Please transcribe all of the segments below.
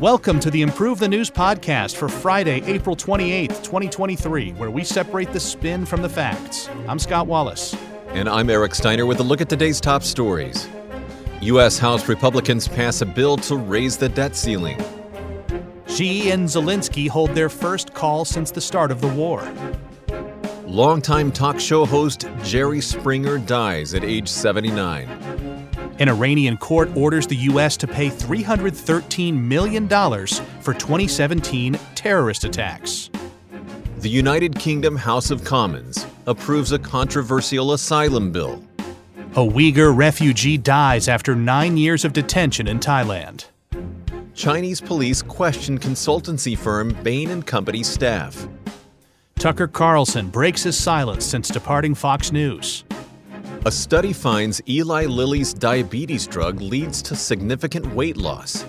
Welcome to the Improve the News podcast for Friday, April 28th, 2023, where we separate the spin from the facts. I'm Scott Wallace. And I'm Eric Steiner with a look at today's top stories. U.S. House Republicans pass a bill to raise the debt ceiling. Xi and Zelensky hold their first call since the start of the war. Longtime talk show host Jerry Springer dies at age 79. An Iranian court orders the U.S. to pay $313 million for 2017 terrorist attacks. The United Kingdom House of Commons approves a controversial asylum bill. A Uyghur refugee dies after nine years of detention in Thailand. Chinese police question consultancy firm Bain & Company staff. Tucker Carlson breaks his silence since departing Fox News. A study finds Eli Lilly's diabetes drug leads to significant weight loss.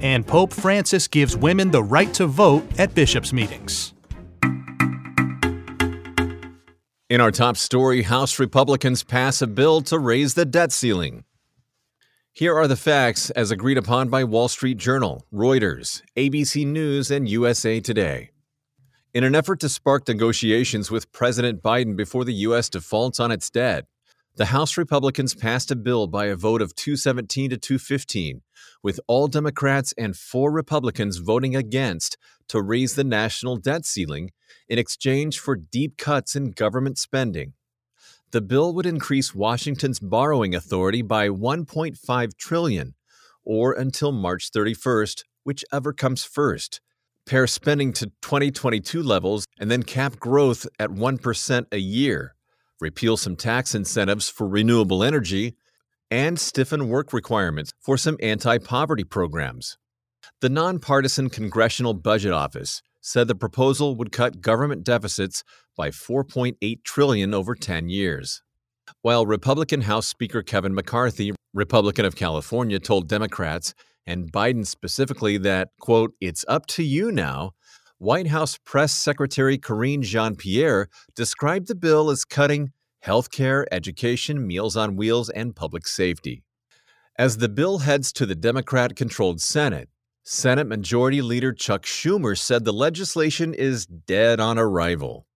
And Pope Francis gives women the right to vote at bishops' meetings. In our top story, House Republicans pass a bill to raise the debt ceiling. Here are the facts as agreed upon by Wall Street Journal, Reuters, ABC News, and USA Today. In an effort to spark negotiations with President Biden before the U.S. defaults on its debt, the House Republicans passed a bill by a vote of 217 to 215, with all Democrats and four Republicans voting against to raise the national debt ceiling in exchange for deep cuts in government spending. The bill would increase Washington's borrowing authority by 1.5 trillion or until March 31st, whichever comes first. Pare spending to 2022 levels and then cap growth at 1% a year repeal some tax incentives for renewable energy, and stiffen work requirements for some anti poverty programs. The nonpartisan Congressional Budget Office said the proposal would cut government deficits by 4.8 trillion over 10 years. While Republican House Speaker Kevin McCarthy, Republican of California, told Democrats and Biden specifically that, quote, it's up to you now, White House Press Secretary Karine Jean Pierre described the bill as cutting healthcare, education, Meals on Wheels, and public safety. As the bill heads to the Democrat controlled Senate, Senate Majority Leader Chuck Schumer said the legislation is dead on arrival.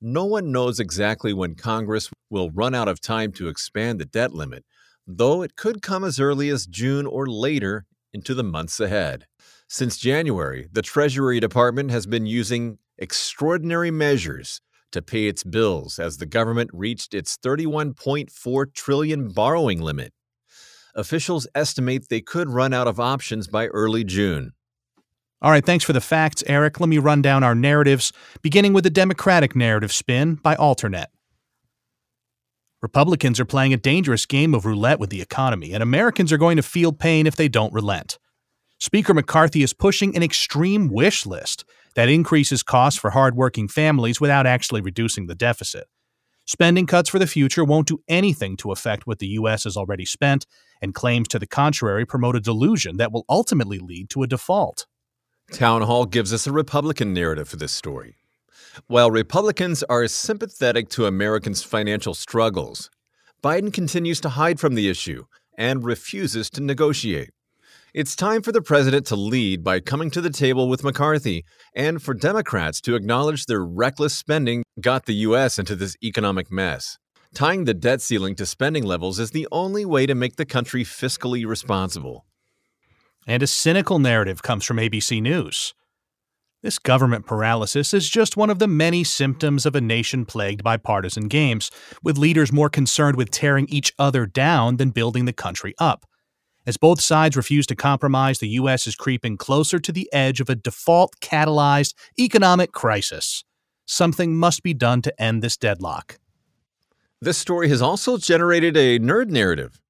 No one knows exactly when Congress will run out of time to expand the debt limit, though it could come as early as June or later into the months ahead. Since January, the Treasury Department has been using extraordinary measures to pay its bills as the government reached its 31.4 trillion borrowing limit. Officials estimate they could run out of options by early June. All right, thanks for the facts, Eric. Let me run down our narratives, beginning with the Democratic narrative spin by Alternet. Republicans are playing a dangerous game of roulette with the economy, and Americans are going to feel pain if they don't relent. Speaker McCarthy is pushing an extreme wish list that increases costs for hardworking families without actually reducing the deficit. Spending cuts for the future won't do anything to affect what the U.S. has already spent, and claims to the contrary promote a delusion that will ultimately lead to a default. Town Hall gives us a Republican narrative for this story. While Republicans are sympathetic to Americans' financial struggles, Biden continues to hide from the issue and refuses to negotiate. It's time for the president to lead by coming to the table with McCarthy and for Democrats to acknowledge their reckless spending got the U.S. into this economic mess. Tying the debt ceiling to spending levels is the only way to make the country fiscally responsible. And a cynical narrative comes from ABC News. This government paralysis is just one of the many symptoms of a nation plagued by partisan games, with leaders more concerned with tearing each other down than building the country up. As both sides refuse to compromise, the U.S. is creeping closer to the edge of a default catalyzed economic crisis. Something must be done to end this deadlock. This story has also generated a nerd narrative.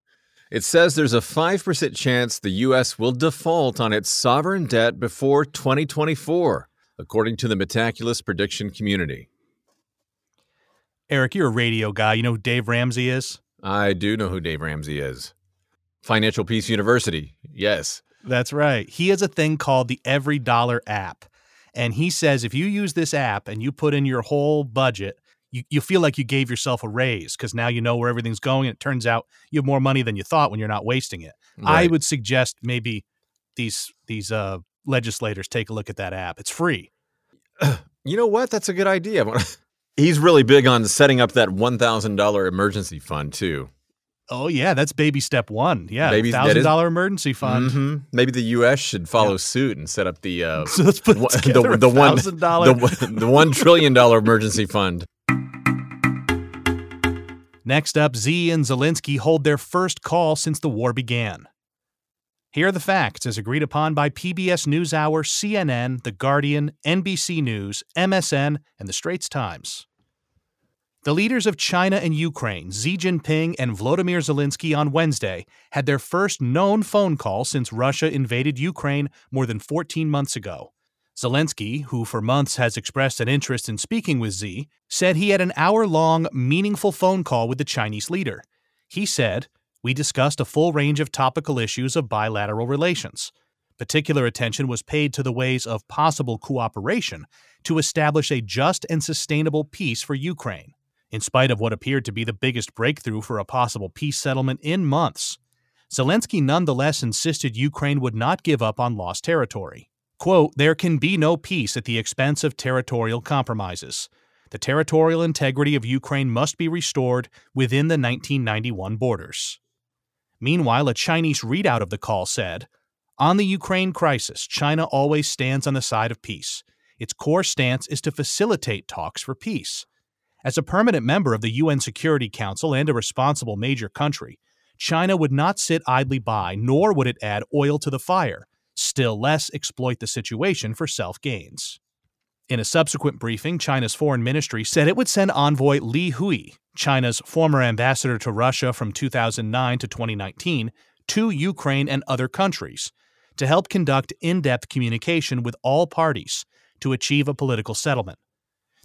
It says there's a 5% chance the U.S. will default on its sovereign debt before 2024, according to the Metaculus prediction community. Eric, you're a radio guy. You know who Dave Ramsey is? I do know who Dave Ramsey is. Financial Peace University. Yes. That's right. He has a thing called the Every Dollar app. And he says if you use this app and you put in your whole budget, you, you feel like you gave yourself a raise because now you know where everything's going and it turns out you have more money than you thought when you're not wasting it. Right. I would suggest maybe these these uh, legislators take a look at that app. It's free. You know what? That's a good idea. He's really big on setting up that $1,000 emergency fund too. Oh yeah, that's baby step one. Yeah, baby thousand dollar emergency fund. Mm-hmm. Maybe the U.S. should follow yeah. suit and set up the uh, so let's put the, the one the, the one trillion dollar emergency fund. Next up, Xi and Zelensky hold their first call since the war began. Here are the facts as agreed upon by PBS NewsHour, CNN, The Guardian, NBC News, MSN, and The Straits Times. The leaders of China and Ukraine, Xi Jinping and Volodymyr Zelensky, on Wednesday had their first known phone call since Russia invaded Ukraine more than 14 months ago. Zelensky, who for months has expressed an interest in speaking with Xi, said he had an hour long, meaningful phone call with the Chinese leader. He said, We discussed a full range of topical issues of bilateral relations. Particular attention was paid to the ways of possible cooperation to establish a just and sustainable peace for Ukraine in spite of what appeared to be the biggest breakthrough for a possible peace settlement in months. Zelensky nonetheless insisted Ukraine would not give up on lost territory. Quote, There can be no peace at the expense of territorial compromises. The territorial integrity of Ukraine must be restored within the 1991 borders. Meanwhile, a Chinese readout of the call said On the Ukraine crisis, China always stands on the side of peace. Its core stance is to facilitate talks for peace. As a permanent member of the UN Security Council and a responsible major country, China would not sit idly by, nor would it add oil to the fire, still less exploit the situation for self gains. In a subsequent briefing, China's foreign ministry said it would send envoy Li Hui, China's former ambassador to Russia from 2009 to 2019, to Ukraine and other countries to help conduct in depth communication with all parties to achieve a political settlement.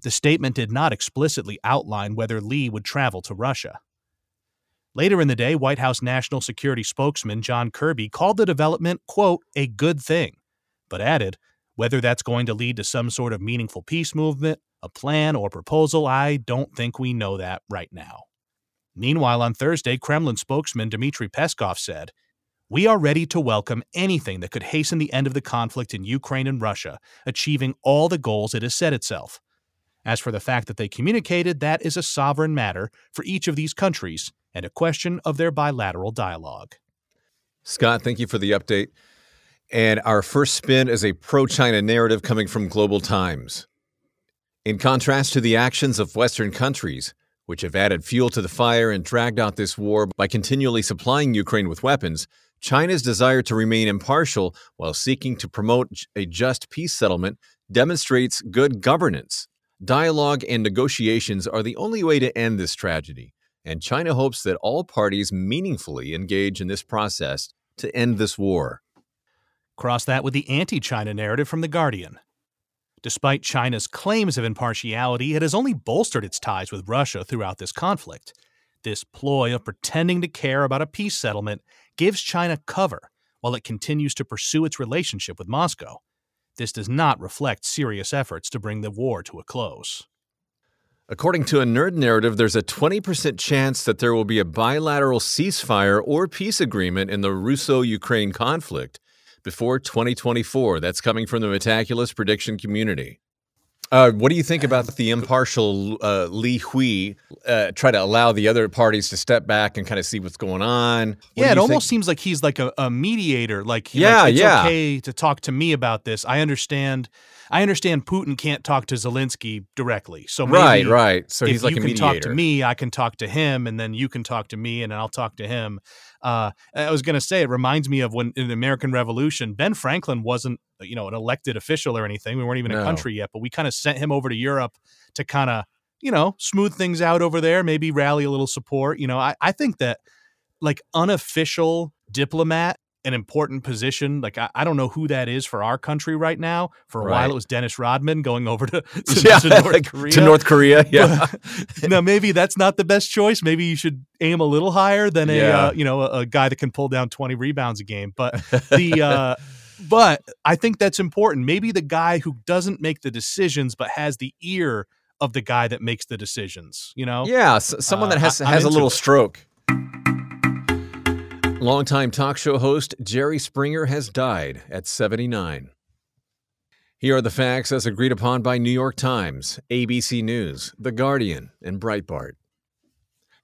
The statement did not explicitly outline whether Li would travel to Russia. Later in the day, White House National Security spokesman John Kirby called the development, quote, a good thing, but added, whether that's going to lead to some sort of meaningful peace movement, a plan, or proposal, I don't think we know that right now. Meanwhile, on Thursday, Kremlin spokesman Dmitry Peskov said, We are ready to welcome anything that could hasten the end of the conflict in Ukraine and Russia, achieving all the goals it has set itself. As for the fact that they communicated, that is a sovereign matter for each of these countries and a question of their bilateral dialogue. Scott, thank you for the update. And our first spin is a pro China narrative coming from Global Times. In contrast to the actions of Western countries, which have added fuel to the fire and dragged out this war by continually supplying Ukraine with weapons, China's desire to remain impartial while seeking to promote a just peace settlement demonstrates good governance. Dialogue and negotiations are the only way to end this tragedy, and China hopes that all parties meaningfully engage in this process to end this war. Cross that with the anti China narrative from The Guardian. Despite China's claims of impartiality, it has only bolstered its ties with Russia throughout this conflict. This ploy of pretending to care about a peace settlement gives China cover while it continues to pursue its relationship with Moscow. This does not reflect serious efforts to bring the war to a close. According to a nerd narrative, there's a 20% chance that there will be a bilateral ceasefire or peace agreement in the Russo Ukraine conflict before 2024. That's coming from the Metaculus prediction community. Uh, what do you think about the impartial uh, Li Hui uh, try to allow the other parties to step back and kind of see what's going on? What yeah, it almost seems like he's like a, a mediator. Like, yeah, like, it's yeah. okay to talk to me about this. I understand. I understand Putin can't talk to Zelensky directly. So maybe right, right. So he's like you a mediator. can talk to me, I can talk to him, and then you can talk to me, and then I'll talk to him. Uh, I was going to say it reminds me of when in the American Revolution, Ben Franklin wasn't you know an elected official or anything. We weren't even no. a country yet, but we kind of sent him over to Europe to kind of you know smooth things out over there, maybe rally a little support. You know, I, I think that like unofficial diplomat an important position. Like I, I, don't know who that is for our country right now. For a right. while, it was Dennis Rodman going over to, to, yeah, to North Korea. To North Korea, yeah. now maybe that's not the best choice. Maybe you should aim a little higher than a yeah. uh, you know a, a, guy that can pull down twenty rebounds a game. But the uh, but I think that's important. Maybe the guy who doesn't make the decisions but has the ear of the guy that makes the decisions. You know? Yeah, someone uh, that has I, has a little it. stroke. Longtime talk show host Jerry Springer has died at 79. Here are the facts as agreed upon by New York Times, ABC News, The Guardian, and Breitbart.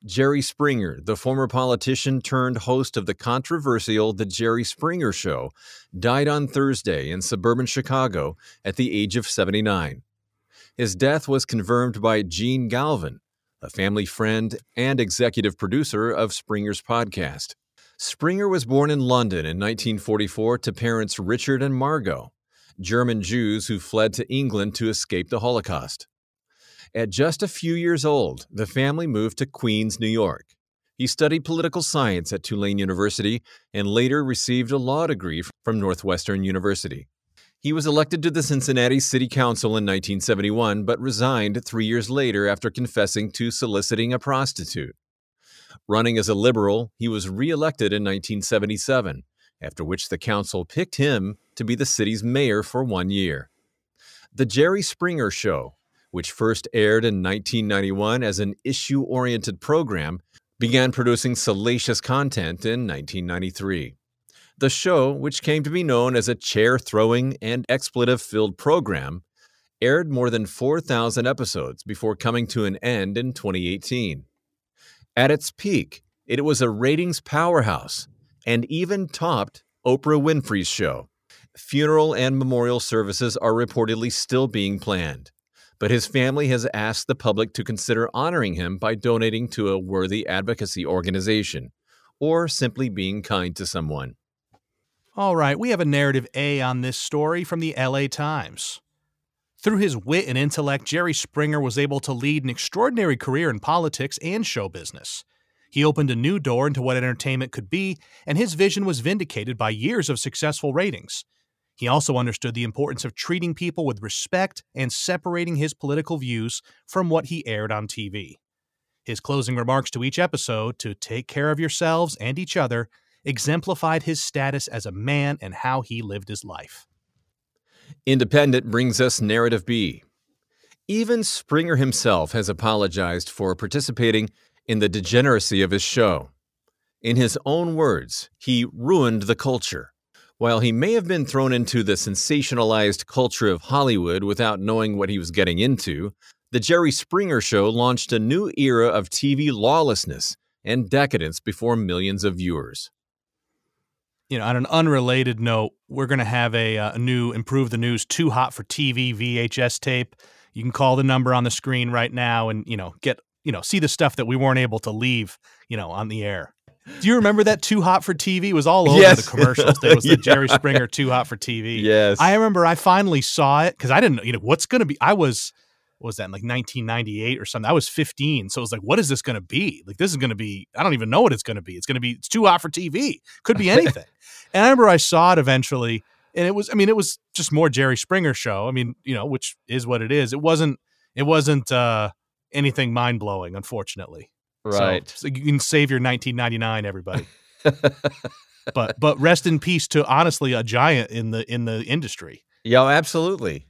Jerry Springer, the former politician turned host of the controversial The Jerry Springer Show, died on Thursday in suburban Chicago at the age of 79. His death was confirmed by Gene Galvin, a family friend and executive producer of Springer's podcast. Springer was born in London in 1944 to parents Richard and Margot, German Jews who fled to England to escape the Holocaust. At just a few years old, the family moved to Queens, New York. He studied political science at Tulane University and later received a law degree from Northwestern University. He was elected to the Cincinnati City Council in 1971, but resigned three years later after confessing to soliciting a prostitute. Running as a liberal, he was reelected in 1977, after which the council picked him to be the city's mayor for one year. The Jerry Springer Show, which first aired in 1991 as an issue oriented program, began producing salacious content in 1993. The show, which came to be known as a chair throwing and expletive filled program, aired more than 4,000 episodes before coming to an end in 2018. At its peak, it was a ratings powerhouse and even topped Oprah Winfrey's show. Funeral and memorial services are reportedly still being planned, but his family has asked the public to consider honoring him by donating to a worthy advocacy organization or simply being kind to someone. All right, we have a narrative A on this story from the LA Times. Through his wit and intellect, Jerry Springer was able to lead an extraordinary career in politics and show business. He opened a new door into what entertainment could be, and his vision was vindicated by years of successful ratings. He also understood the importance of treating people with respect and separating his political views from what he aired on TV. His closing remarks to each episode, to take care of yourselves and each other, exemplified his status as a man and how he lived his life. Independent brings us narrative B. Even Springer himself has apologized for participating in the degeneracy of his show. In his own words, he ruined the culture. While he may have been thrown into the sensationalized culture of Hollywood without knowing what he was getting into, the Jerry Springer Show launched a new era of TV lawlessness and decadence before millions of viewers you know, on an unrelated note, we're going to have a, uh, a, new Improve the News Too Hot for TV VHS tape. You can call the number on the screen right now and, you know, get, you know, see the stuff that we weren't able to leave, you know, on the air. Do you remember that Too Hot for TV? It was all over yes. the commercials. There was the yeah. Jerry Springer Too Hot for TV. Yes. I remember I finally saw it because I didn't know, you know, what's going to be, I was, was that in like 1998 or something? I was 15. So it was like, what is this going to be? Like, this is going to be, I don't even know what it's going to be. It's going to be, it's too hot for TV. Could be anything. and I remember I saw it eventually and it was, I mean, it was just more Jerry Springer show. I mean, you know, which is what it is. It wasn't, it wasn't, uh, anything mind blowing, unfortunately. Right. So, so you can save your 1999, everybody. but, but rest in peace to honestly a giant in the, in the industry. Yeah, absolutely.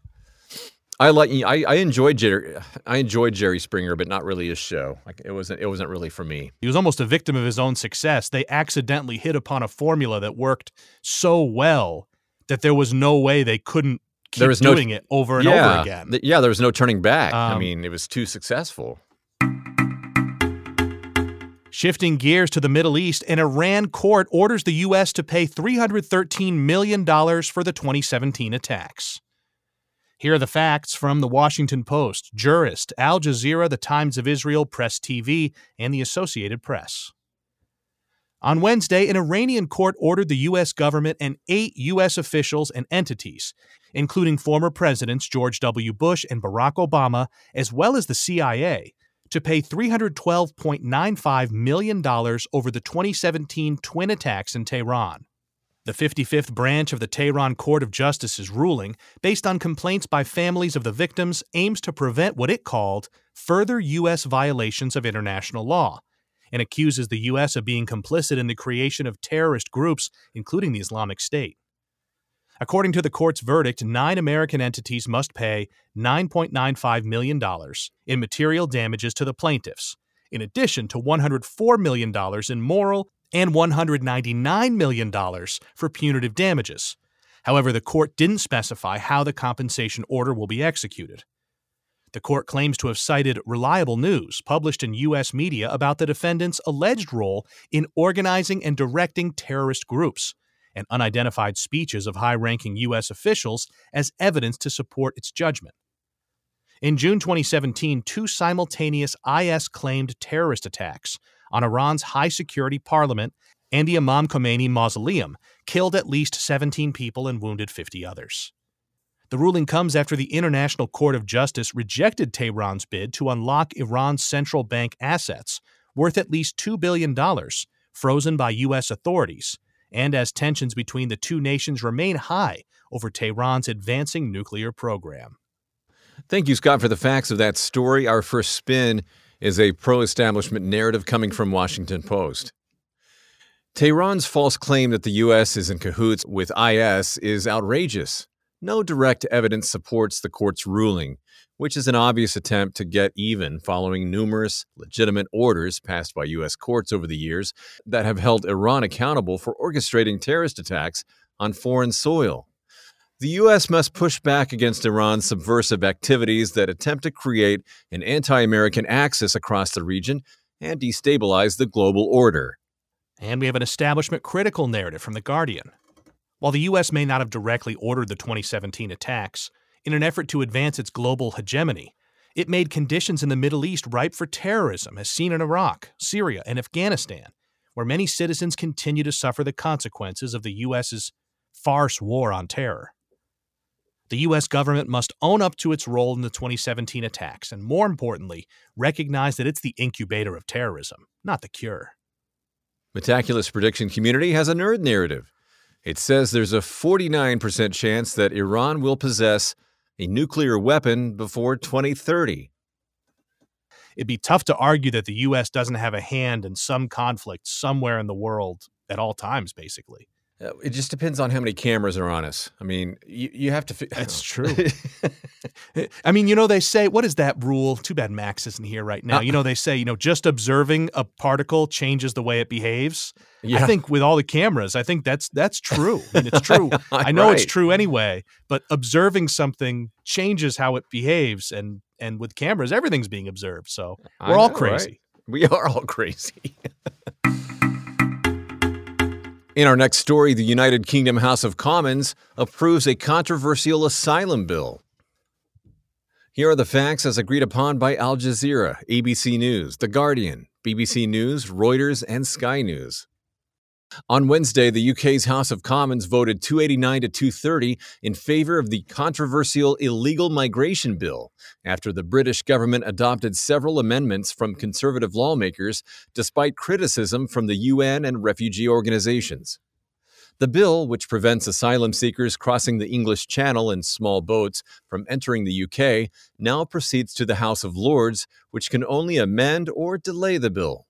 I like I, I enjoyed Jerry I enjoyed Jerry Springer, but not really his show. Like it wasn't it wasn't really for me. He was almost a victim of his own success. They accidentally hit upon a formula that worked so well that there was no way they couldn't keep there was doing no, it over and yeah, over again. Th- yeah, there was no turning back. Um, I mean, it was too successful. Shifting gears to the Middle East, an Iran court orders the U.S. to pay $313 million for the 2017 attacks. Here are the facts from the Washington Post, Jurist, Al Jazeera, the Times of Israel, Press TV, and the Associated Press. On Wednesday, an Iranian court ordered the U.S. government and eight U.S. officials and entities, including former presidents George W. Bush and Barack Obama, as well as the CIA, to pay $312.95 million over the 2017 twin attacks in Tehran. The 55th branch of the Tehran Court of Justice's ruling, based on complaints by families of the victims, aims to prevent what it called further U.S. violations of international law and accuses the U.S. of being complicit in the creation of terrorist groups, including the Islamic State. According to the court's verdict, nine American entities must pay $9.95 million in material damages to the plaintiffs, in addition to $104 million in moral and $199 million for punitive damages. However, the court didn't specify how the compensation order will be executed. The court claims to have cited reliable news published in U.S. media about the defendants' alleged role in organizing and directing terrorist groups and unidentified speeches of high ranking U.S. officials as evidence to support its judgment. In June 2017, two simultaneous IS claimed terrorist attacks on Iran's high security parliament and the Imam Khomeini mausoleum killed at least 17 people and wounded 50 others. The ruling comes after the International Court of Justice rejected Tehran's bid to unlock Iran's central bank assets, worth at least $2 billion, frozen by U.S. authorities, and as tensions between the two nations remain high over Tehran's advancing nuclear program. Thank you, Scott, for the facts of that story. Our first spin is a pro establishment narrative coming from Washington Post. Tehran's false claim that the U.S. is in cahoots with IS is outrageous. No direct evidence supports the court's ruling, which is an obvious attempt to get even following numerous legitimate orders passed by U.S. courts over the years that have held Iran accountable for orchestrating terrorist attacks on foreign soil. The U.S. must push back against Iran's subversive activities that attempt to create an anti American axis across the region and destabilize the global order. And we have an establishment critical narrative from The Guardian. While the U.S. may not have directly ordered the 2017 attacks, in an effort to advance its global hegemony, it made conditions in the Middle East ripe for terrorism, as seen in Iraq, Syria, and Afghanistan, where many citizens continue to suffer the consequences of the U.S.'s farce war on terror. The U.S. government must own up to its role in the 2017 attacks, and more importantly, recognize that it's the incubator of terrorism, not the cure. Metaculus prediction community has a nerd narrative. It says there's a 49% chance that Iran will possess a nuclear weapon before 2030. It'd be tough to argue that the U.S. doesn't have a hand in some conflict somewhere in the world at all times, basically. Uh, it just depends on how many cameras are on us. I mean, you, you have to. Fi- That's true. I mean, you know, they say, what is that rule? Too bad Max isn't here right now. Uh, you know, they say, you know, just observing a particle changes the way it behaves. Yeah. I think with all the cameras, I think that's that's true. I mean, it's true. I know right. it's true anyway, but observing something changes how it behaves, and and with cameras, everything's being observed. So we're know, all crazy. Right? We are all crazy. In our next story, the United Kingdom House of Commons approves a controversial asylum bill. Here are the facts as agreed upon by Al Jazeera, ABC News, The Guardian, BBC News, Reuters, and Sky News. On Wednesday, the UK's House of Commons voted 289 to 230 in favor of the controversial illegal migration bill after the British government adopted several amendments from conservative lawmakers despite criticism from the UN and refugee organizations. The bill, which prevents asylum seekers crossing the English Channel in small boats from entering the UK, now proceeds to the House of Lords, which can only amend or delay the bill.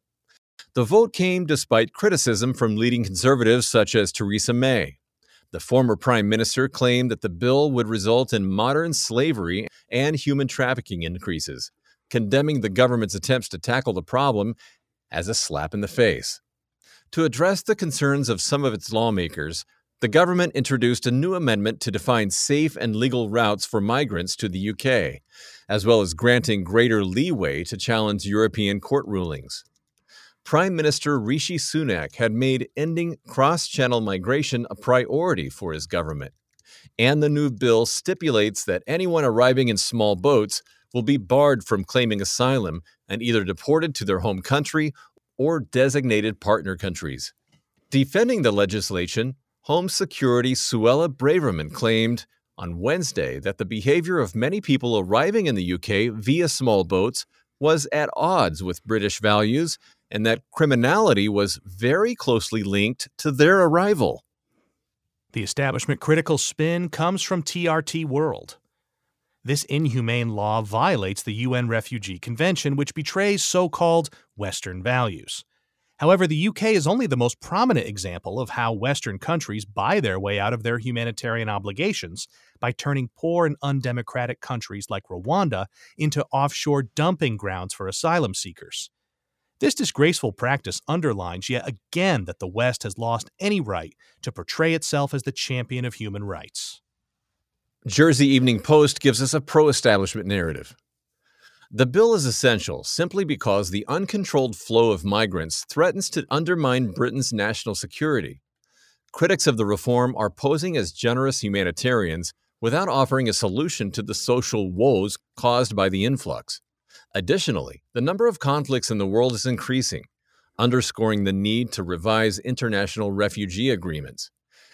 The vote came despite criticism from leading conservatives such as Theresa May. The former prime minister claimed that the bill would result in modern slavery and human trafficking increases, condemning the government's attempts to tackle the problem as a slap in the face. To address the concerns of some of its lawmakers, the government introduced a new amendment to define safe and legal routes for migrants to the UK, as well as granting greater leeway to challenge European court rulings. Prime Minister Rishi Sunak had made ending cross channel migration a priority for his government. And the new bill stipulates that anyone arriving in small boats will be barred from claiming asylum and either deported to their home country or designated partner countries. Defending the legislation, Home Security Suella Braverman claimed on Wednesday that the behavior of many people arriving in the UK via small boats was at odds with British values and that criminality was very closely linked to their arrival. The establishment critical spin comes from TRT World. This inhumane law violates the UN Refugee Convention, which betrays so called Western values. However, the UK is only the most prominent example of how Western countries buy their way out of their humanitarian obligations by turning poor and undemocratic countries like Rwanda into offshore dumping grounds for asylum seekers. This disgraceful practice underlines yet again that the West has lost any right to portray itself as the champion of human rights. Jersey Evening Post gives us a pro establishment narrative. The bill is essential simply because the uncontrolled flow of migrants threatens to undermine Britain's national security. Critics of the reform are posing as generous humanitarians without offering a solution to the social woes caused by the influx. Additionally, the number of conflicts in the world is increasing, underscoring the need to revise international refugee agreements.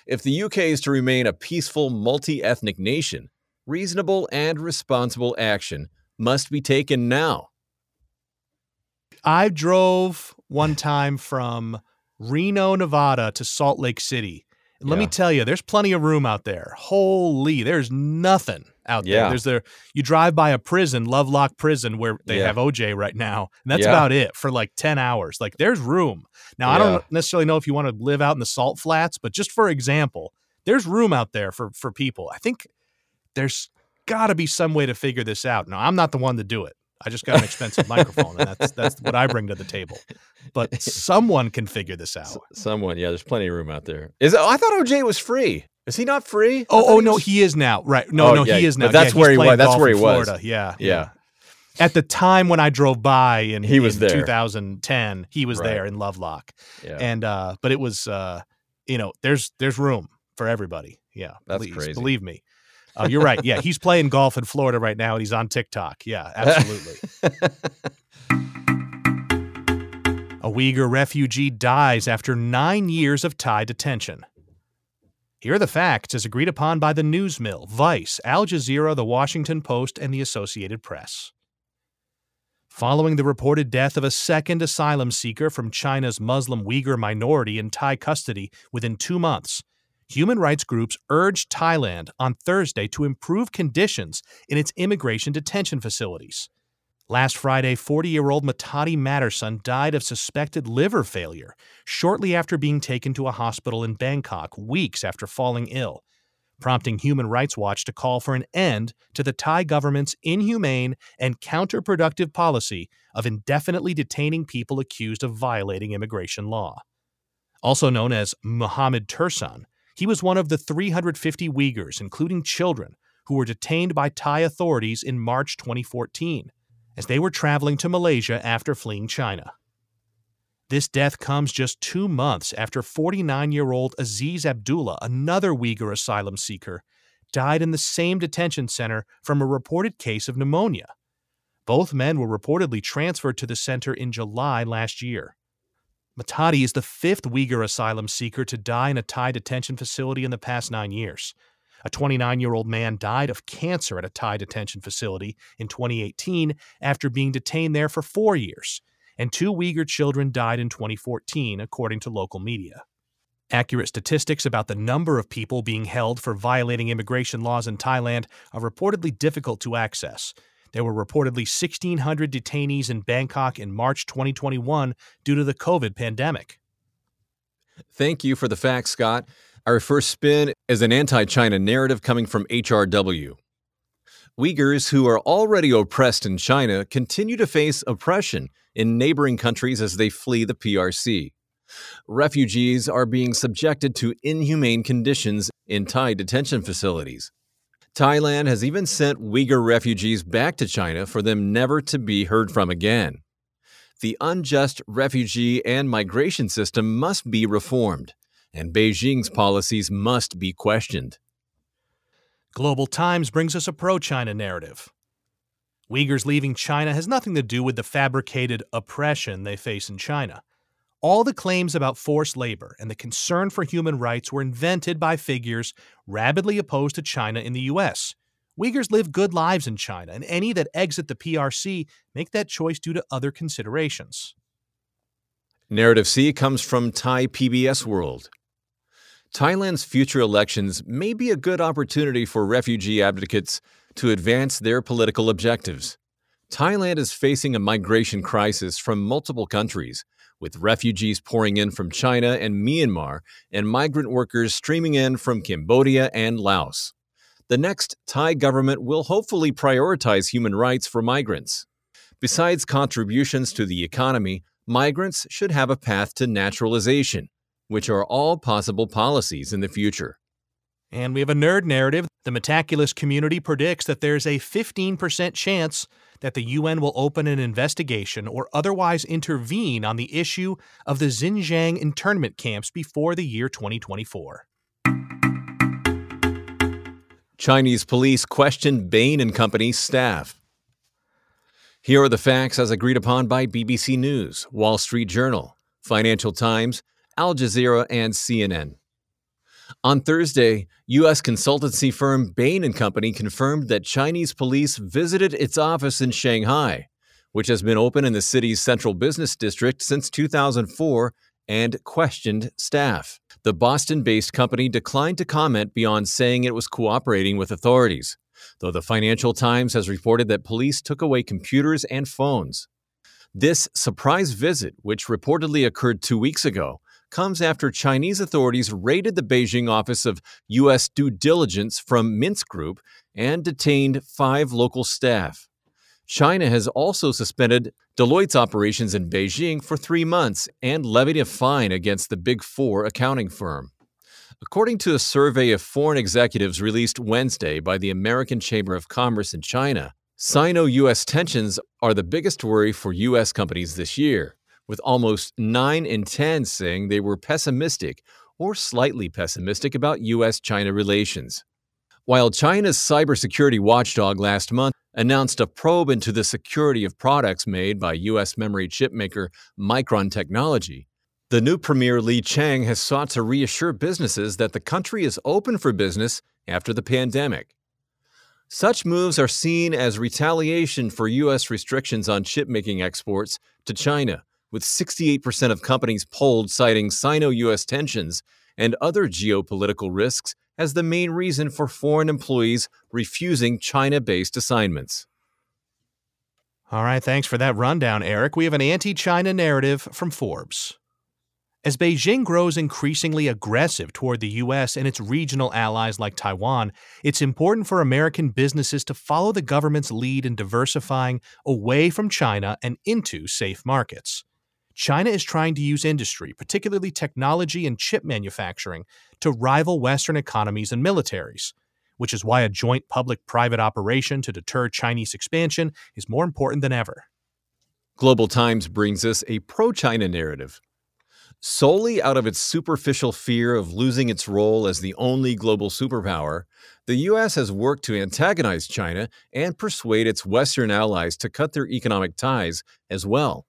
If the UK is to remain a peaceful, multi ethnic nation, reasonable and responsible action must be taken now. I drove one time from Reno, Nevada to Salt Lake City. And let Yeah. me tell you, there's plenty of room out there. Holy, there's nothing out there. There's there you drive by a prison, Lovelock Prison, where they Yeah. have OJ right now. And that's Yeah. about it for like 10 hours. Like there's room. Now, I don't necessarily know if you want to live out in the salt flats, but just for example, there's room out there for for people. I think there's got to be some way to figure this out. Now, I'm not the one to do it. I just got an expensive microphone, and that's that's what I bring to the table. But someone can figure this out. S- someone, yeah, there's plenty of room out there. Is I thought OJ was free. Is he not free? Oh, oh he no, was- he is now. Right? No, Oh, no, yeah, he is now. but that's Yeah, where he was- that's where he was. Florida. Yeah, Yeah. At the time when I drove by, and He was there. 2010, he was Right. there in Lovelock, Yeah. and uh, but it was, uh, you know, there's there's room for everybody. Yeah, That's please, crazy. Believe me. Uh, you're right. Yeah, he's playing golf in Florida right now, and he's on TikTok. Yeah, absolutely. A Uyghur refugee dies after nine years of Thai detention. Here are the facts as agreed upon by the News Mill, Vice, Al Jazeera, The Washington Post, and the Associated Press. Following the reported death of a second asylum seeker from China's Muslim Uyghur minority in Thai custody within two months, human rights groups urged Thailand on Thursday to improve conditions in its immigration detention facilities. Last Friday, 40 year old Matadi Matterson died of suspected liver failure shortly after being taken to a hospital in Bangkok weeks after falling ill, prompting Human Rights Watch to call for an end to the Thai government's inhumane and counterproductive policy of indefinitely detaining people accused of violating immigration law. Also known as Mohammed Tursun, he was one of the 350 Uyghurs, including children, who were detained by Thai authorities in March 2014 as they were traveling to Malaysia after fleeing China. This death comes just two months after 49 year old Aziz Abdullah, another Uyghur asylum seeker, died in the same detention center from a reported case of pneumonia. Both men were reportedly transferred to the center in July last year. Matadi is the fifth Uyghur asylum seeker to die in a Thai detention facility in the past nine years. A 29 year old man died of cancer at a Thai detention facility in 2018 after being detained there for four years, and two Uyghur children died in 2014, according to local media. Accurate statistics about the number of people being held for violating immigration laws in Thailand are reportedly difficult to access. There were reportedly 1,600 detainees in Bangkok in March 2021 due to the COVID pandemic. Thank you for the facts, Scott. Our first spin is an anti China narrative coming from HRW. Uyghurs who are already oppressed in China continue to face oppression in neighboring countries as they flee the PRC. Refugees are being subjected to inhumane conditions in Thai detention facilities. Thailand has even sent Uyghur refugees back to China for them never to be heard from again. The unjust refugee and migration system must be reformed, and Beijing's policies must be questioned. Global Times brings us a pro China narrative. Uyghurs leaving China has nothing to do with the fabricated oppression they face in China. All the claims about forced labor and the concern for human rights were invented by figures rabidly opposed to China in the U.S. Uyghurs live good lives in China, and any that exit the PRC make that choice due to other considerations. Narrative C comes from Thai PBS World. Thailand's future elections may be a good opportunity for refugee advocates to advance their political objectives. Thailand is facing a migration crisis from multiple countries, with refugees pouring in from China and Myanmar and migrant workers streaming in from Cambodia and Laos. The next Thai government will hopefully prioritize human rights for migrants. Besides contributions to the economy, migrants should have a path to naturalization, which are all possible policies in the future. And we have a nerd narrative. The Metaculus community predicts that there's a 15% chance that the UN will open an investigation or otherwise intervene on the issue of the Xinjiang internment camps before the year 2024. Chinese police questioned Bain and Company staff. Here are the facts as agreed upon by BBC News, Wall Street Journal, Financial Times, Al Jazeera, and CNN. On Thursday, U.S. consultancy firm Bain & Company confirmed that Chinese police visited its office in Shanghai, which has been open in the city's central business district since 2004, and questioned staff. The Boston-based company declined to comment beyond saying it was cooperating with authorities, though the Financial Times has reported that police took away computers and phones. This surprise visit, which reportedly occurred two weeks ago, comes after Chinese authorities raided the Beijing office of U.S. due diligence from Mintz Group and detained five local staff. China has also suspended Deloitte's operations in Beijing for three months and levied a fine against the Big Four accounting firm. According to a survey of foreign executives released Wednesday by the American Chamber of Commerce in China, Sino US tensions are the biggest worry for US companies this year with almost 9 in 10 saying they were pessimistic or slightly pessimistic about U.S. China relations. While China's cybersecurity watchdog last month announced a probe into the security of products made by U.S. memory chipmaker Micron Technology, the new Premier Li Qiang has sought to reassure businesses that the country is open for business after the pandemic. Such moves are seen as retaliation for U.S. restrictions on chipmaking exports to China with 68% of companies polled citing Sino US tensions and other geopolitical risks as the main reason for foreign employees refusing China based assignments. All right, thanks for that rundown, Eric. We have an anti China narrative from Forbes. As Beijing grows increasingly aggressive toward the U.S. and its regional allies like Taiwan, it's important for American businesses to follow the government's lead in diversifying away from China and into safe markets. China is trying to use industry, particularly technology and chip manufacturing, to rival Western economies and militaries, which is why a joint public private operation to deter Chinese expansion is more important than ever. Global Times brings us a pro China narrative. Solely out of its superficial fear of losing its role as the only global superpower, the U.S. has worked to antagonize China and persuade its Western allies to cut their economic ties as well.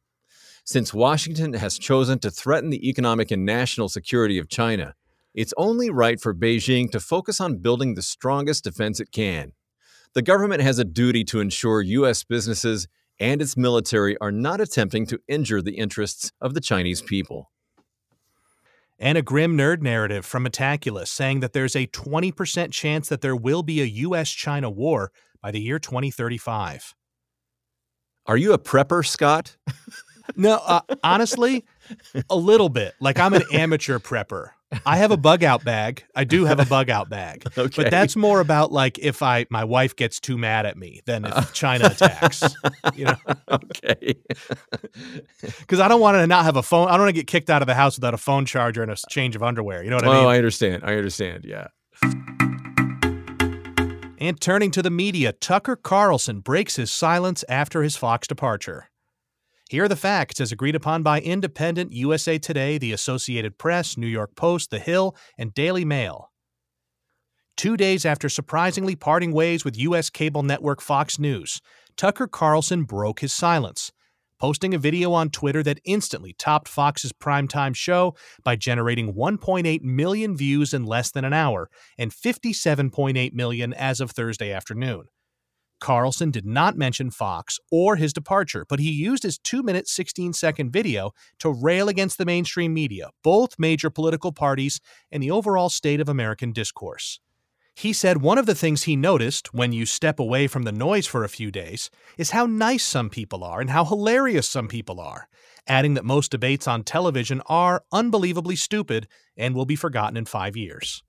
Since Washington has chosen to threaten the economic and national security of China, it's only right for Beijing to focus on building the strongest defense it can. The government has a duty to ensure U.S. businesses and its military are not attempting to injure the interests of the Chinese people. And a grim nerd narrative from Metaculus saying that there's a 20% chance that there will be a U.S. China war by the year 2035. Are you a prepper, Scott? No, uh, honestly, a little bit. Like I'm an amateur prepper. I have a bug out bag. I do have a bug out bag. Okay. But that's more about like if I my wife gets too mad at me than if China attacks. You know. okay. Because I don't want to not have a phone. I don't want to get kicked out of the house without a phone charger and a change of underwear. You know what I mean? Oh, I understand. I understand. Yeah. And turning to the media, Tucker Carlson breaks his silence after his Fox departure. Here are the facts as agreed upon by Independent, USA Today, the Associated Press, New York Post, The Hill, and Daily Mail. Two days after surprisingly parting ways with U.S. cable network Fox News, Tucker Carlson broke his silence, posting a video on Twitter that instantly topped Fox's primetime show by generating 1.8 million views in less than an hour and 57.8 million as of Thursday afternoon. Carlson did not mention Fox or his departure, but he used his 2 minute 16 second video to rail against the mainstream media, both major political parties, and the overall state of American discourse. He said one of the things he noticed when you step away from the noise for a few days is how nice some people are and how hilarious some people are. adding that most debates on television are unbelievably stupid and will be forgotten in five years.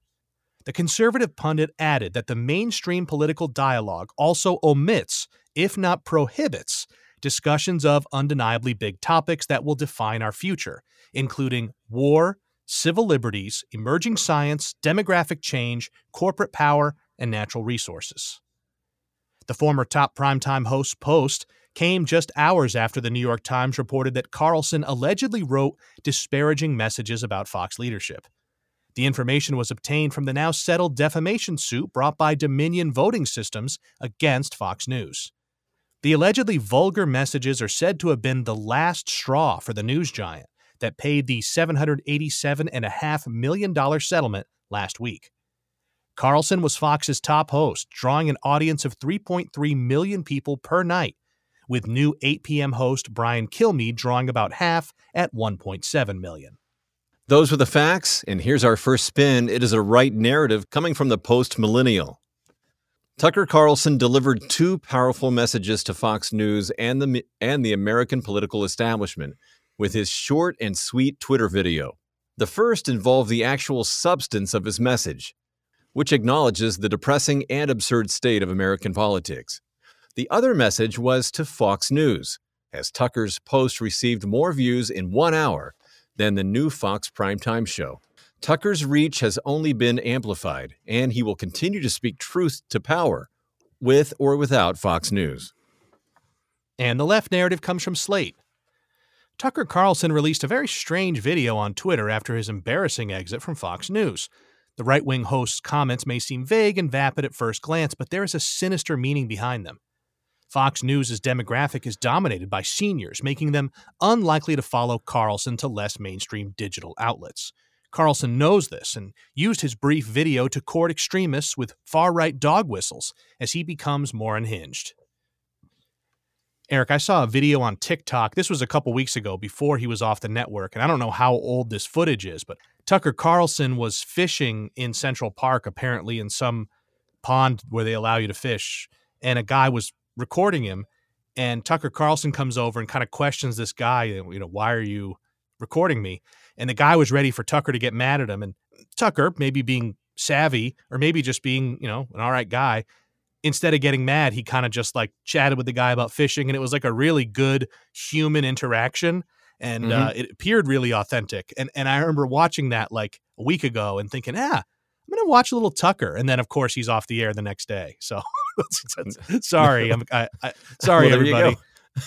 The conservative pundit added that the mainstream political dialogue also omits, if not prohibits, discussions of undeniably big topics that will define our future, including war, civil liberties, emerging science, demographic change, corporate power, and natural resources. The former top primetime host post came just hours after the New York Times reported that Carlson allegedly wrote disparaging messages about Fox leadership. The information was obtained from the now settled defamation suit brought by Dominion Voting Systems against Fox News. The allegedly vulgar messages are said to have been the last straw for the news giant that paid the $787.5 million settlement last week. Carlson was Fox's top host, drawing an audience of 3.3 million people per night, with new 8 p.m. host Brian Kilmeade drawing about half at 1.7 million. Those were the facts, and here's our first spin. It is a right narrative coming from the post millennial. Tucker Carlson delivered two powerful messages to Fox News and the, and the American political establishment with his short and sweet Twitter video. The first involved the actual substance of his message, which acknowledges the depressing and absurd state of American politics. The other message was to Fox News, as Tucker's post received more views in one hour than the new Fox primetime show. Tucker's reach has only been amplified, and he will continue to speak truth to power, with or without Fox News. And the left narrative comes from Slate. Tucker Carlson released a very strange video on Twitter after his embarrassing exit from Fox News. The right wing host's comments may seem vague and vapid at first glance, but there is a sinister meaning behind them. Fox News' demographic is dominated by seniors, making them unlikely to follow Carlson to less mainstream digital outlets. Carlson knows this and used his brief video to court extremists with far right dog whistles as he becomes more unhinged. Eric, I saw a video on TikTok. This was a couple weeks ago before he was off the network. And I don't know how old this footage is, but Tucker Carlson was fishing in Central Park, apparently in some pond where they allow you to fish. And a guy was recording him. And Tucker Carlson comes over and kind of questions this guy, you know, why are you recording me? And the guy was ready for Tucker to get mad at him. And Tucker, maybe being savvy or maybe just being, you know, an all right guy, instead of getting mad, he kind of just like chatted with the guy about fishing, and it was like a really good human interaction, and mm-hmm. uh, it appeared really authentic. And and I remember watching that like a week ago and thinking, ah, I'm gonna watch a little Tucker, and then of course he's off the air the next day. So sorry, I'm I, I, sorry well, everybody.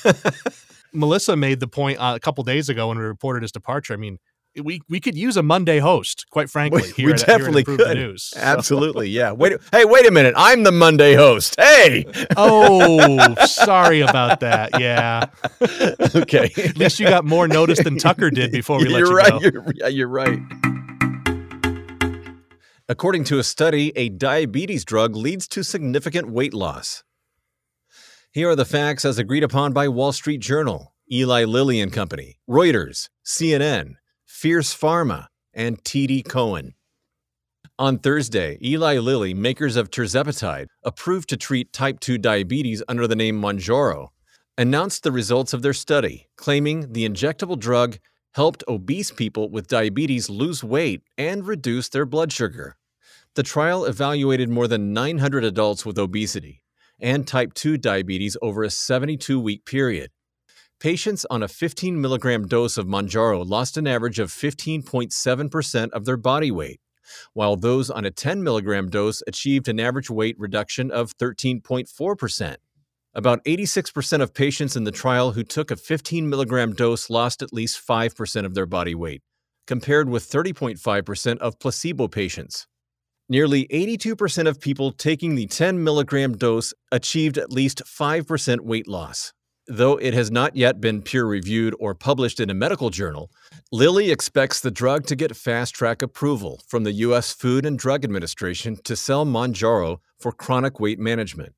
Melissa made the point uh, a couple days ago when we reported his departure. I mean, we we could use a Monday host, quite frankly. We, we at, definitely could. News, so. Absolutely, yeah. Wait, hey, wait a minute. I'm the Monday host. Hey. Oh, sorry about that. Yeah. okay. at least you got more notice than Tucker did before we you're let you right, go. You're, you're right. According to a study, a diabetes drug leads to significant weight loss. Here are the facts as agreed upon by Wall Street Journal, Eli Lilly and Company, Reuters, CNN, Fierce Pharma, and TD Cowen. On Thursday, Eli Lilly, makers of tirzepatide, approved to treat type 2 diabetes under the name Mounjaro, announced the results of their study, claiming the injectable drug helped obese people with diabetes lose weight and reduce their blood sugar. The trial evaluated more than 900 adults with obesity and type 2 diabetes over a 72 week period. Patients on a 15 milligram dose of Mounjaro lost an average of 15.7% of their body weight, while those on a 10 milligram dose achieved an average weight reduction of 13.4%. About 86% of patients in the trial who took a 15 milligram dose lost at least 5% of their body weight, compared with 30.5% of placebo patients. Nearly 82% of people taking the 10 milligram dose achieved at least 5% weight loss. Though it has not yet been peer reviewed or published in a medical journal, Lilly expects the drug to get fast track approval from the U.S. Food and Drug Administration to sell Mounjaro for chronic weight management.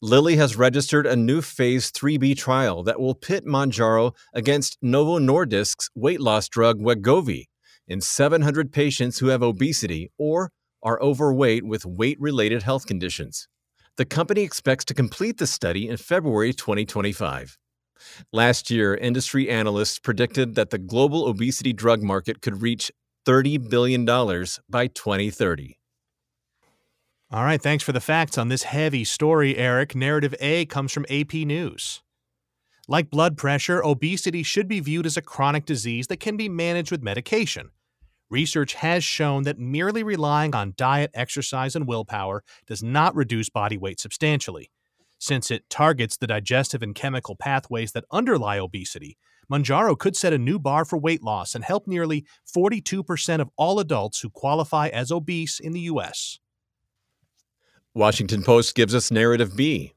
Lilly has registered a new phase 3B trial that will pit Mounjaro against Novo Nordisk's weight loss drug Wegovy in 700 patients who have obesity or are overweight with weight related health conditions. The company expects to complete the study in February 2025. Last year, industry analysts predicted that the global obesity drug market could reach $30 billion by 2030. All right, thanks for the facts on this heavy story, Eric. Narrative A comes from AP News. Like blood pressure, obesity should be viewed as a chronic disease that can be managed with medication. Research has shown that merely relying on diet, exercise, and willpower does not reduce body weight substantially. Since it targets the digestive and chemical pathways that underlie obesity, Mounjaro could set a new bar for weight loss and help nearly 42% of all adults who qualify as obese in the U.S. Washington Post gives us narrative B.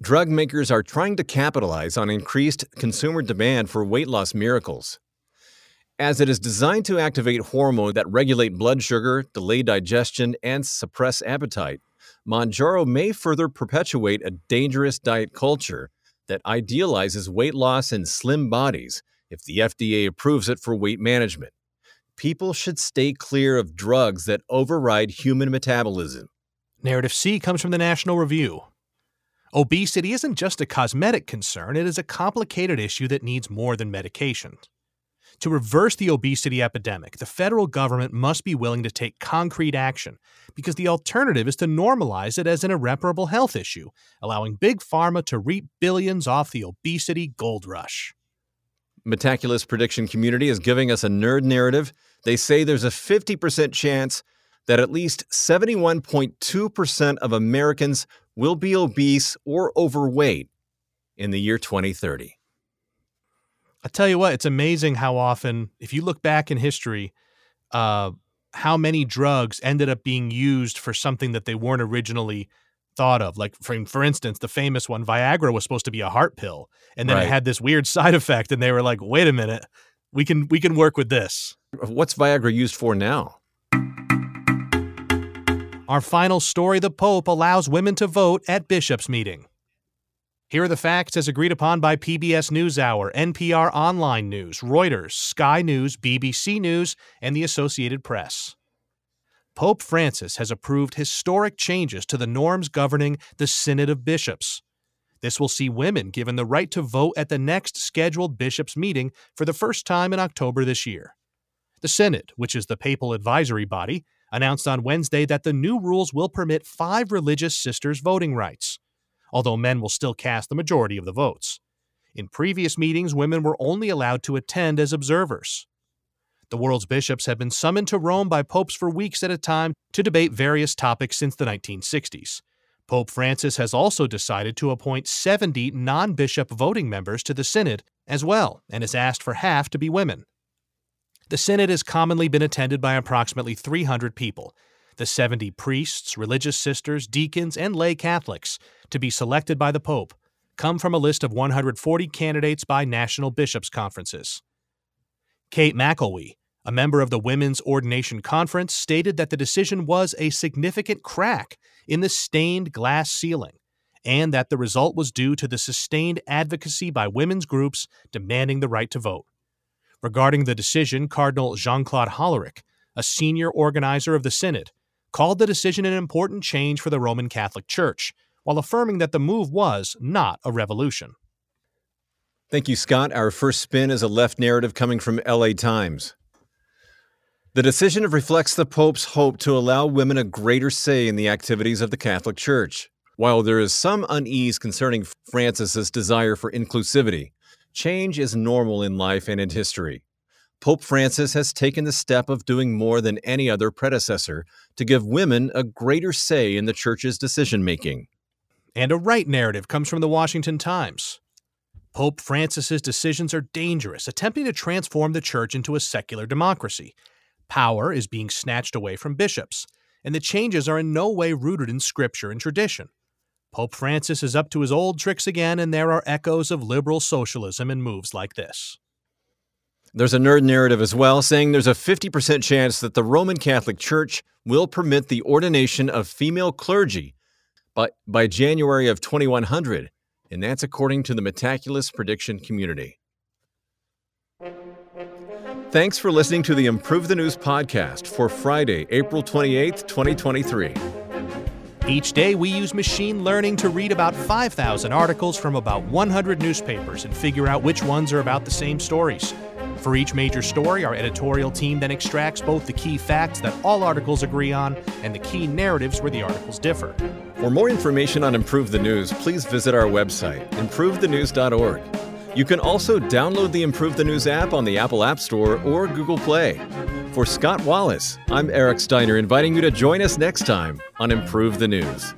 Drug makers are trying to capitalize on increased consumer demand for weight loss miracles. As it is designed to activate hormones that regulate blood sugar, delay digestion, and suppress appetite, Mounjaro may further perpetuate a dangerous diet culture that idealizes weight loss and slim bodies if the FDA approves it for weight management. People should stay clear of drugs that override human metabolism. Narrative C comes from the National Review. Obesity isn't just a cosmetic concern, it is a complicated issue that needs more than medication. To reverse the obesity epidemic, the federal government must be willing to take concrete action because the alternative is to normalize it as an irreparable health issue, allowing big pharma to reap billions off the obesity gold rush. Metaculus prediction community is giving us a nerd narrative. They say there's a 50% chance that at least 71.2% of Americans will be obese or overweight in the year 2030. I tell you what, it's amazing how often, if you look back in history, uh, how many drugs ended up being used for something that they weren't originally thought of. Like, for, for instance, the famous one, Viagra was supposed to be a heart pill, and then right. it had this weird side effect, and they were like, "Wait a minute, we can we can work with this." What's Viagra used for now? Our final story the Pope allows women to vote at Bishop's meeting. Here are the facts as agreed upon by PBS NewsHour, NPR Online News, Reuters, Sky News, BBC News, and the Associated Press. Pope Francis has approved historic changes to the norms governing the Synod of Bishops. This will see women given the right to vote at the next scheduled bishops' meeting for the first time in October this year. The Synod, which is the papal advisory body, announced on Wednesday that the new rules will permit five religious sisters voting rights, although men will still cast the majority of the votes. In previous meetings, women were only allowed to attend as observers. The world's bishops have been summoned to Rome by popes for weeks at a time to debate various topics since the 1960s. Pope Francis has also decided to appoint 70 non bishop voting members to the Synod as well, and has asked for half to be women. The Synod has commonly been attended by approximately 300 people, the 70 priests, religious sisters, deacons, and lay Catholics, to be selected by the Pope, come from a list of 140 candidates by national bishops' conferences. Kate McElwee, a member of the Women's Ordination Conference, stated that the decision was a significant crack in the stained glass ceiling, and that the result was due to the sustained advocacy by women's groups demanding the right to vote. Regarding the decision, Cardinal Jean Claude Hollerich, a senior organizer of the Synod, called the decision an important change for the Roman Catholic Church, while affirming that the move was not a revolution. Thank you, Scott. Our first spin is a left narrative coming from LA Times. The decision reflects the Pope's hope to allow women a greater say in the activities of the Catholic Church. While there is some unease concerning Francis's desire for inclusivity, Change is normal in life and in history. Pope Francis has taken the step of doing more than any other predecessor to give women a greater say in the church's decision making. And a right narrative comes from the Washington Times. Pope Francis's decisions are dangerous, attempting to transform the church into a secular democracy. Power is being snatched away from bishops, and the changes are in no way rooted in scripture and tradition. Pope Francis is up to his old tricks again, and there are echoes of liberal socialism in moves like this. There's a nerd narrative as well, saying there's a 50% chance that the Roman Catholic Church will permit the ordination of female clergy by, by January of 2100, and that's according to the Metaculus prediction community. Thanks for listening to the Improve the News podcast for Friday, April 28th, 2023. Each day, we use machine learning to read about 5,000 articles from about 100 newspapers and figure out which ones are about the same stories. For each major story, our editorial team then extracts both the key facts that all articles agree on and the key narratives where the articles differ. For more information on Improve the News, please visit our website, improvethenews.org. You can also download the Improve the News app on the Apple App Store or Google Play. For Scott Wallace, I'm Eric Steiner, inviting you to join us next time on Improve the News.